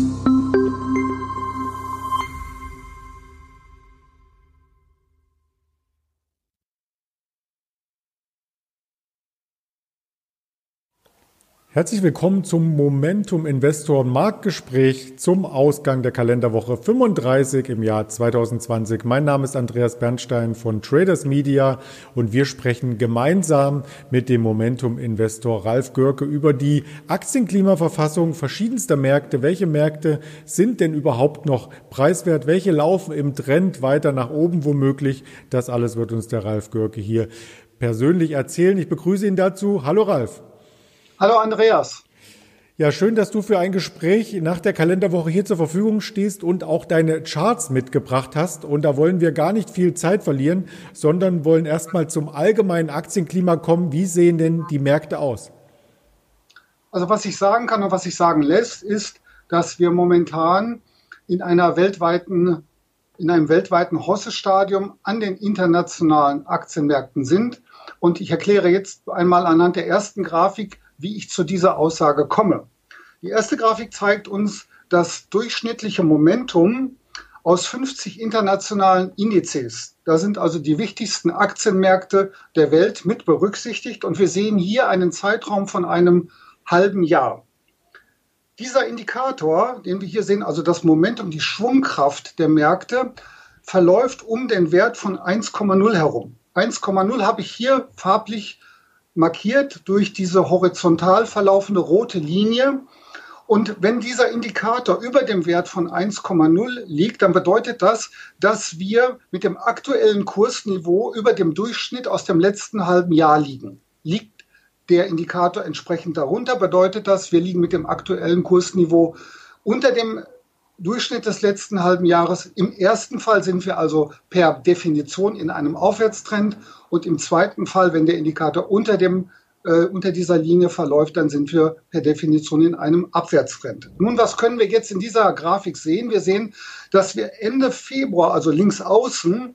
Thank you. Herzlich willkommen zum Momentum Investor Marktgespräch zum Ausgang der Kalenderwoche 35 im Jahr 2020. Mein Name ist Andreas Bernstein von Traders Media und wir sprechen gemeinsam mit dem Momentum Investor Ralf Görke über die Aktienklimaverfassung verschiedenster Märkte. Welche Märkte sind denn überhaupt noch preiswert? Welche laufen im Trend weiter nach oben womöglich? Das alles wird uns der Ralf Görke hier persönlich erzählen. Ich begrüße ihn dazu. Hallo Ralf. Hallo Andreas. Ja, schön, dass du für ein Gespräch nach der Kalenderwoche hier zur Verfügung stehst und auch deine Charts mitgebracht hast. Und da wollen wir gar nicht viel Zeit verlieren, sondern wollen erstmal zum allgemeinen Aktienklima kommen. Wie sehen denn die Märkte aus? Also was ich sagen kann und was ich sagen lässt, ist, dass wir momentan in einer weltweiten, in einem weltweiten Hossestadium an den internationalen Aktienmärkten sind. Und ich erkläre jetzt einmal anhand der ersten Grafik, wie ich zu dieser Aussage komme. Die erste Grafik zeigt uns das durchschnittliche Momentum aus 50 internationalen Indizes. Da sind also die wichtigsten Aktienmärkte der Welt mit berücksichtigt und wir sehen hier einen Zeitraum von einem halben Jahr. Dieser Indikator, den wir hier sehen, also das Momentum, die Schwungkraft der Märkte, verläuft um den Wert von 1,0 herum. 1,0 habe ich hier farblich markiert durch diese horizontal verlaufende rote Linie. Und wenn dieser Indikator über dem Wert von 1,0 liegt, dann bedeutet das, dass wir mit dem aktuellen Kursniveau über dem Durchschnitt aus dem letzten halben Jahr liegen. Liegt der Indikator entsprechend darunter, bedeutet das, wir liegen mit dem aktuellen Kursniveau unter dem Durchschnitt des letzten halben Jahres. Im ersten Fall sind wir also per Definition in einem Aufwärtstrend und im zweiten Fall, wenn der Indikator unter dem äh, unter dieser Linie verläuft, dann sind wir per Definition in einem Abwärtstrend. Nun, was können wir jetzt in dieser Grafik sehen? Wir sehen, dass wir Ende Februar, also links außen,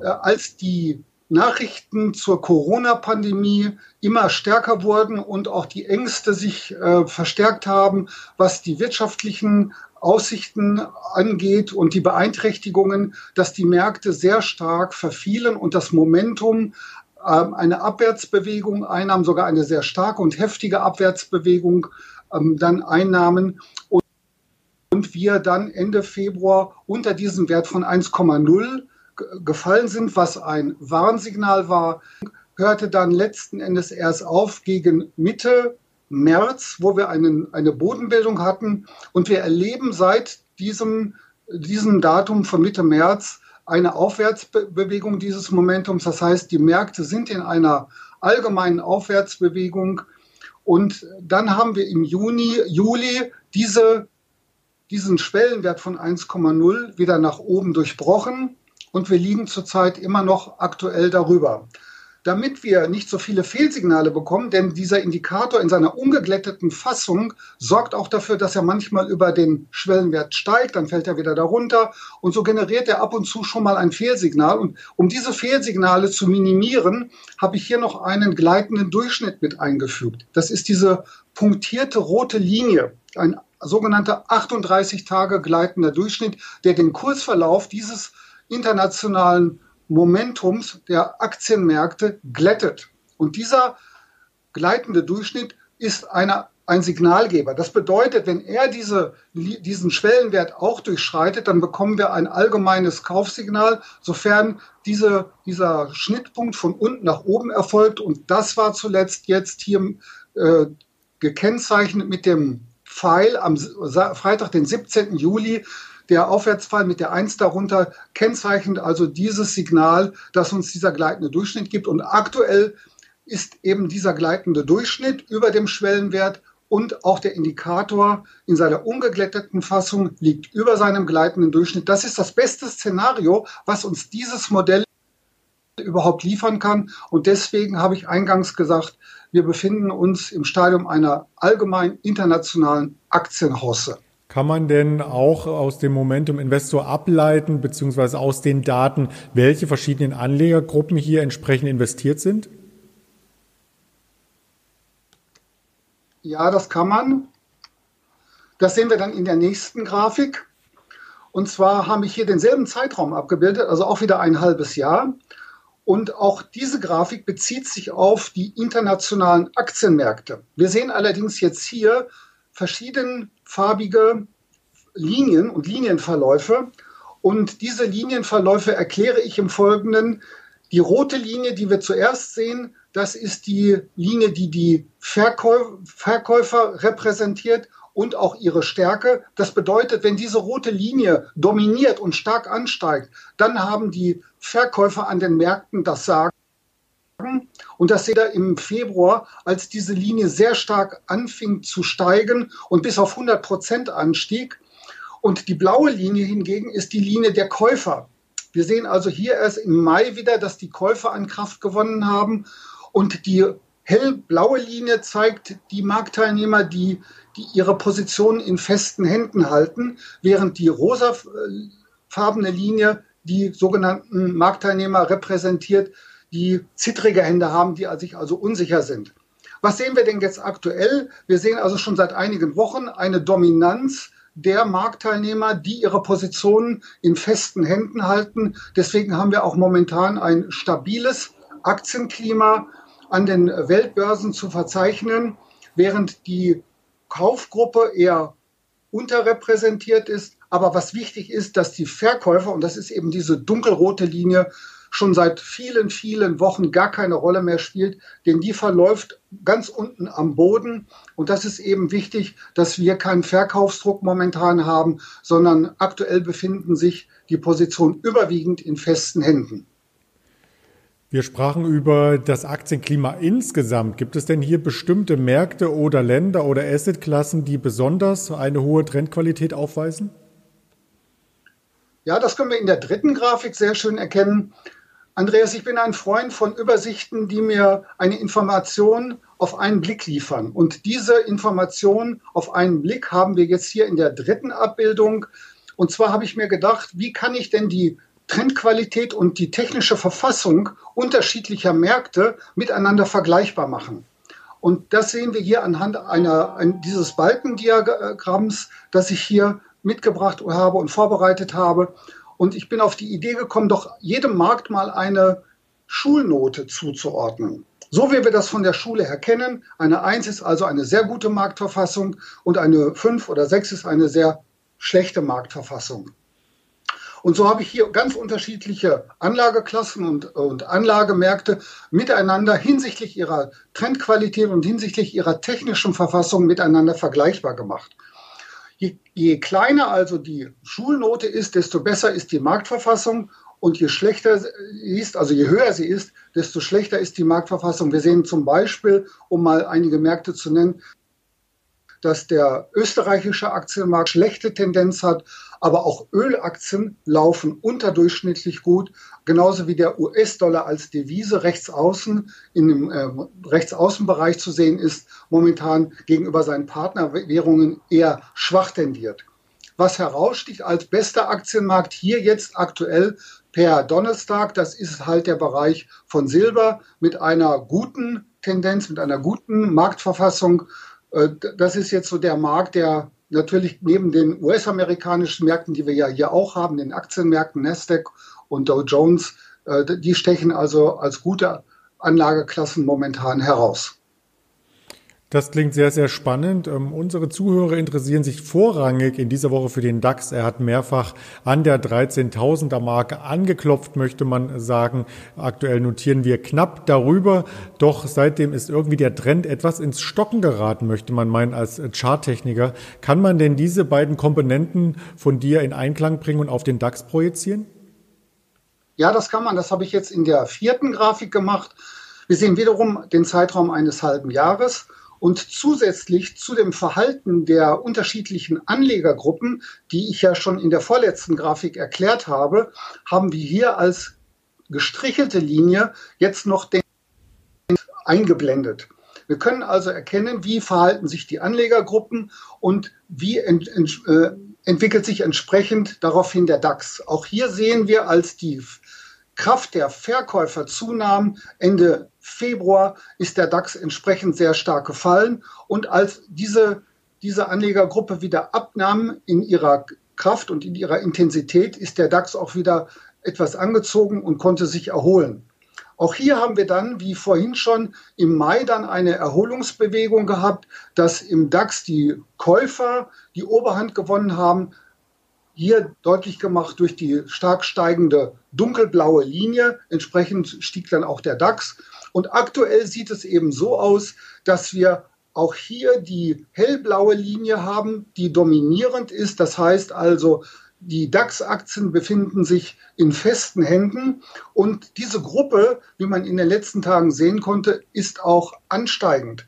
äh, als die Nachrichten zur Corona-Pandemie immer stärker wurden und auch die Ängste sich äh, verstärkt haben, was die wirtschaftlichen Aussichten angeht und die Beeinträchtigungen, dass die Märkte sehr stark verfielen und das Momentum äh, eine Abwärtsbewegung einnahm, sogar eine sehr starke und heftige Abwärtsbewegung ähm, dann einnahmen. Und, und wir dann Ende Februar unter diesem Wert von 1,0 gefallen sind, was ein Warnsignal war, hörte dann letzten Endes erst auf gegen Mitte März, wo wir einen, eine Bodenbildung hatten. Und wir erleben seit diesem, diesem Datum von Mitte März eine Aufwärtsbewegung dieses Momentums. Das heißt, die Märkte sind in einer allgemeinen Aufwärtsbewegung. Und dann haben wir im Juni, Juli diese, diesen Schwellenwert von 1,0 wieder nach oben durchbrochen. Und wir liegen zurzeit immer noch aktuell darüber damit wir nicht so viele Fehlsignale bekommen, denn dieser Indikator in seiner ungeglätteten Fassung sorgt auch dafür, dass er manchmal über den Schwellenwert steigt, dann fällt er wieder darunter und so generiert er ab und zu schon mal ein Fehlsignal. Und um diese Fehlsignale zu minimieren, habe ich hier noch einen gleitenden Durchschnitt mit eingefügt. Das ist diese punktierte rote Linie, ein sogenannter 38 Tage gleitender Durchschnitt, der den Kursverlauf dieses internationalen Momentums der Aktienmärkte glättet. Und dieser gleitende Durchschnitt ist eine, ein Signalgeber. Das bedeutet, wenn er diese, diesen Schwellenwert auch durchschreitet, dann bekommen wir ein allgemeines Kaufsignal, sofern diese, dieser Schnittpunkt von unten nach oben erfolgt. Und das war zuletzt jetzt hier äh, gekennzeichnet mit dem Pfeil am Freitag, den 17. Juli der Aufwärtsfall mit der 1 darunter kennzeichnet also dieses Signal, das uns dieser gleitende Durchschnitt gibt. Und aktuell ist eben dieser gleitende Durchschnitt über dem Schwellenwert und auch der Indikator in seiner ungeglätteten Fassung liegt über seinem gleitenden Durchschnitt. Das ist das beste Szenario, was uns dieses Modell überhaupt liefern kann. Und deswegen habe ich eingangs gesagt, wir befinden uns im Stadium einer allgemein internationalen Aktienhosse. Kann man denn auch aus dem Momentum Investor ableiten, beziehungsweise aus den Daten, welche verschiedenen Anlegergruppen hier entsprechend investiert sind? Ja, das kann man. Das sehen wir dann in der nächsten Grafik. Und zwar habe ich hier denselben Zeitraum abgebildet, also auch wieder ein halbes Jahr. Und auch diese Grafik bezieht sich auf die internationalen Aktienmärkte. Wir sehen allerdings jetzt hier verschiedenfarbige Linien und Linienverläufe. Und diese Linienverläufe erkläre ich im Folgenden. Die rote Linie, die wir zuerst sehen, das ist die Linie, die die Verkäufer, Verkäufer repräsentiert und auch ihre Stärke. Das bedeutet, wenn diese rote Linie dominiert und stark ansteigt, dann haben die Verkäufer an den Märkten das Sagen. Und das seht ihr im Februar, als diese Linie sehr stark anfing zu steigen und bis auf 100 Prozent anstieg. Und die blaue Linie hingegen ist die Linie der Käufer. Wir sehen also hier erst im Mai wieder, dass die Käufer an Kraft gewonnen haben. Und die hellblaue Linie zeigt die Marktteilnehmer, die die ihre Positionen in festen Händen halten, während die rosafarbene Linie die sogenannten Marktteilnehmer repräsentiert, die zittrige Hände haben, die sich also unsicher sind. Was sehen wir denn jetzt aktuell? Wir sehen also schon seit einigen Wochen eine Dominanz der Marktteilnehmer, die ihre Positionen in festen Händen halten. Deswegen haben wir auch momentan ein stabiles Aktienklima an den Weltbörsen zu verzeichnen, während die Kaufgruppe eher unterrepräsentiert ist. Aber was wichtig ist, dass die Verkäufer, und das ist eben diese dunkelrote Linie, schon seit vielen, vielen Wochen gar keine Rolle mehr spielt, denn die verläuft ganz unten am Boden. Und das ist eben wichtig, dass wir keinen Verkaufsdruck momentan haben, sondern aktuell befinden sich die Positionen überwiegend in festen Händen. Wir sprachen über das Aktienklima insgesamt. Gibt es denn hier bestimmte Märkte oder Länder oder Assetklassen, die besonders eine hohe Trendqualität aufweisen? Ja, das können wir in der dritten Grafik sehr schön erkennen. Andreas, ich bin ein Freund von Übersichten, die mir eine Information auf einen Blick liefern. Und diese Information auf einen Blick haben wir jetzt hier in der dritten Abbildung. Und zwar habe ich mir gedacht, wie kann ich denn die Trendqualität und die technische Verfassung unterschiedlicher Märkte miteinander vergleichbar machen. Und das sehen wir hier anhand einer, ein, dieses Balkendiagramms, das ich hier mitgebracht habe und vorbereitet habe. Und ich bin auf die Idee gekommen, doch jedem Markt mal eine Schulnote zuzuordnen. So wie wir das von der Schule her kennen. Eine 1 ist also eine sehr gute Marktverfassung und eine 5 oder 6 ist eine sehr schlechte Marktverfassung. Und so habe ich hier ganz unterschiedliche Anlageklassen und, und Anlagemärkte miteinander hinsichtlich ihrer Trendqualität und hinsichtlich ihrer technischen Verfassung miteinander vergleichbar gemacht. Je, je kleiner also die Schulnote ist, desto besser ist die Marktverfassung und je schlechter sie ist, also je höher sie ist, desto schlechter ist die Marktverfassung. Wir sehen zum Beispiel, um mal einige Märkte zu nennen, dass der österreichische Aktienmarkt schlechte Tendenz hat, aber auch Ölaktien laufen unterdurchschnittlich gut, genauso wie der US-Dollar als Devise rechts außen in dem äh, Rechtsaußenbereich zu sehen ist, momentan gegenüber seinen Partnerwährungen eher schwach tendiert. Was heraussticht als bester Aktienmarkt hier jetzt aktuell per Donnerstag, das ist halt der Bereich von Silber mit einer guten Tendenz, mit einer guten Marktverfassung äh, das ist jetzt so der Markt, der natürlich neben den US-amerikanischen Märkten, die wir ja hier auch haben, den Aktienmärkten Nasdaq und Dow Jones, äh, die stechen also als gute Anlageklassen momentan heraus. Das klingt sehr, sehr spannend. Ähm, unsere Zuhörer interessieren sich vorrangig in dieser Woche für den DAX. Er hat mehrfach an der 13.000er Marke angeklopft, möchte man sagen. Aktuell notieren wir knapp darüber. Doch seitdem ist irgendwie der Trend etwas ins Stocken geraten, möchte man meinen als Charttechniker. Kann man denn diese beiden Komponenten von dir in Einklang bringen und auf den DAX projizieren? Ja, das kann man. Das habe ich jetzt in der vierten Grafik gemacht. Wir sehen wiederum den Zeitraum eines halben Jahres. Und zusätzlich zu dem Verhalten der unterschiedlichen Anlegergruppen, die ich ja schon in der vorletzten Grafik erklärt habe, haben wir hier als gestrichelte Linie jetzt noch den eingeblendet. Wir können also erkennen, wie verhalten sich die Anlegergruppen und wie ent, ent, äh, entwickelt sich entsprechend daraufhin der DAX. Auch hier sehen wir, als die Kraft der Verkäufer zunahm, Ende Februar ist der DAX entsprechend sehr stark gefallen. Und als diese diese Anlegergruppe wieder abnahm in ihrer Kraft und in ihrer Intensität, ist der DAX auch wieder etwas angezogen und konnte sich erholen. Auch hier haben wir dann, wie vorhin schon, im Mai dann eine Erholungsbewegung gehabt, dass im DAX die Käufer die Oberhand gewonnen haben. Hier deutlich gemacht durch die stark steigende dunkelblaue Linie. Entsprechend stieg dann auch der DAX. Und aktuell sieht es eben so aus, dass wir auch hier die hellblaue Linie haben, die dominierend ist. Das heißt also, die DAX-Aktien befinden sich in festen Händen und diese Gruppe, wie man in den letzten Tagen sehen konnte, ist auch ansteigend.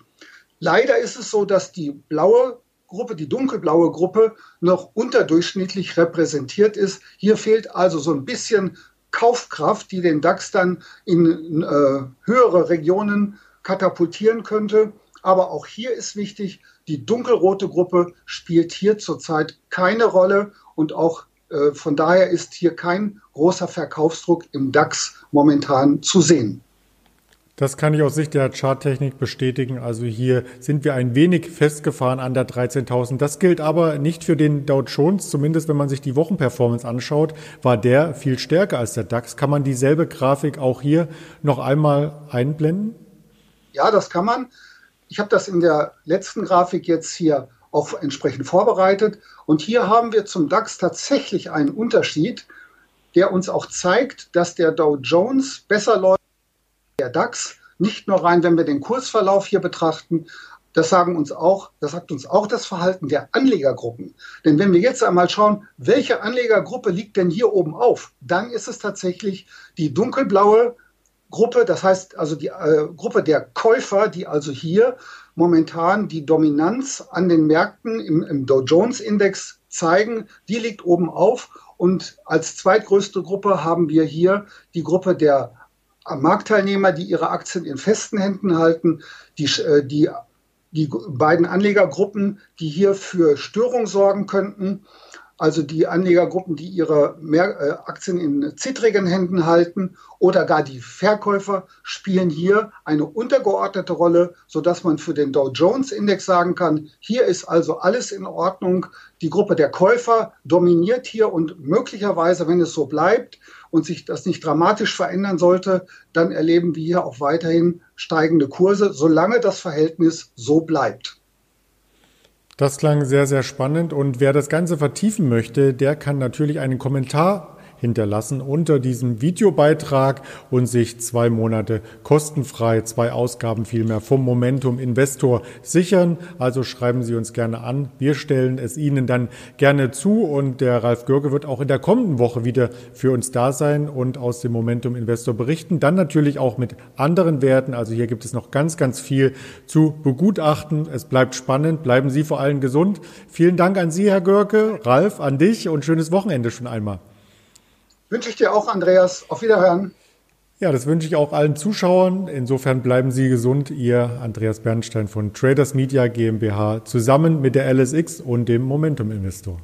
Leider ist es so, dass die blaue Gruppe, die dunkelblaue Gruppe, noch unterdurchschnittlich repräsentiert ist. Hier fehlt also so ein bisschen Kaufkraft, die den DAX dann in äh, höhere Regionen katapultieren könnte. Aber auch hier ist wichtig, die dunkelrote Gruppe spielt hier zurzeit keine Rolle und auch äh, von daher ist hier kein großer Verkaufsdruck im DAX momentan zu sehen. Das kann ich aus Sicht der Charttechnik bestätigen. Also hier sind wir ein wenig festgefahren an der 13.000. Das gilt aber nicht für den Dow Jones. Zumindest wenn man sich die Wochenperformance anschaut, war der viel stärker als der DAX. Kann man dieselbe Grafik auch hier noch einmal einblenden? Ja, das kann man. Ich habe das in der letzten Grafik jetzt hier auch entsprechend vorbereitet. Und hier haben wir zum DAX tatsächlich einen Unterschied, der uns auch zeigt, dass der Dow Jones besser läuft der DAX. Nicht nur rein, wenn wir den Kursverlauf hier betrachten, das sagen uns auch, das sagt uns auch das Verhalten der Anlegergruppen. Denn wenn wir jetzt einmal schauen, welche Anlegergruppe liegt denn hier oben auf, dann ist es tatsächlich die dunkelblaue Gruppe, das heißt also die äh, Gruppe der Käufer, die also hier momentan die Dominanz an den Märkten im, im Dow Jones Index zeigen, die liegt oben auf. Und als zweitgrößte Gruppe haben wir hier die Gruppe der Marktteilnehmer, die ihre Aktien in festen Händen halten, die, äh, die, die beiden Anlegergruppen, die hier für Störung sorgen könnten also die Anlegergruppen, die ihre äh, Aktien in zittrigen Händen halten oder gar die Verkäufer spielen hier eine untergeordnete Rolle, sodass man für den Dow Jones Index sagen kann, hier ist also alles in Ordnung. Die Gruppe der Käufer dominiert hier und möglicherweise, wenn es so bleibt und sich das nicht dramatisch verändern sollte, dann erleben wir hier auch weiterhin steigende Kurse, solange das Verhältnis so bleibt. Das klang sehr, sehr spannend und wer das Ganze vertiefen möchte, der kann natürlich einen Kommentar hinterlassen unter diesem Videobeitrag und sich zwei Monate kostenfrei, zwei Ausgaben vielmehr vom Momentum Investor sichern. Also schreiben Sie uns gerne an. Wir stellen es Ihnen dann gerne zu und der Ralf Görge wird auch in der kommenden Woche wieder für uns da sein und aus dem Momentum Investor berichten. Dann natürlich auch mit anderen Werten. Also hier gibt es noch ganz, ganz viel zu begutachten. Es bleibt spannend. Bleiben Sie vor allem gesund. Vielen Dank an Sie, Herr Görke, Ralf, an dich und schönes Wochenende schon einmal. Wünsche ich dir auch, Andreas. Auf Wiederhören. Ja, das wünsche ich auch allen Zuschauern. Insofern bleiben Sie gesund. Ihr Andreas Bernstein von Traders Media GmbH zusammen mit der LSX und dem Momentum Investor.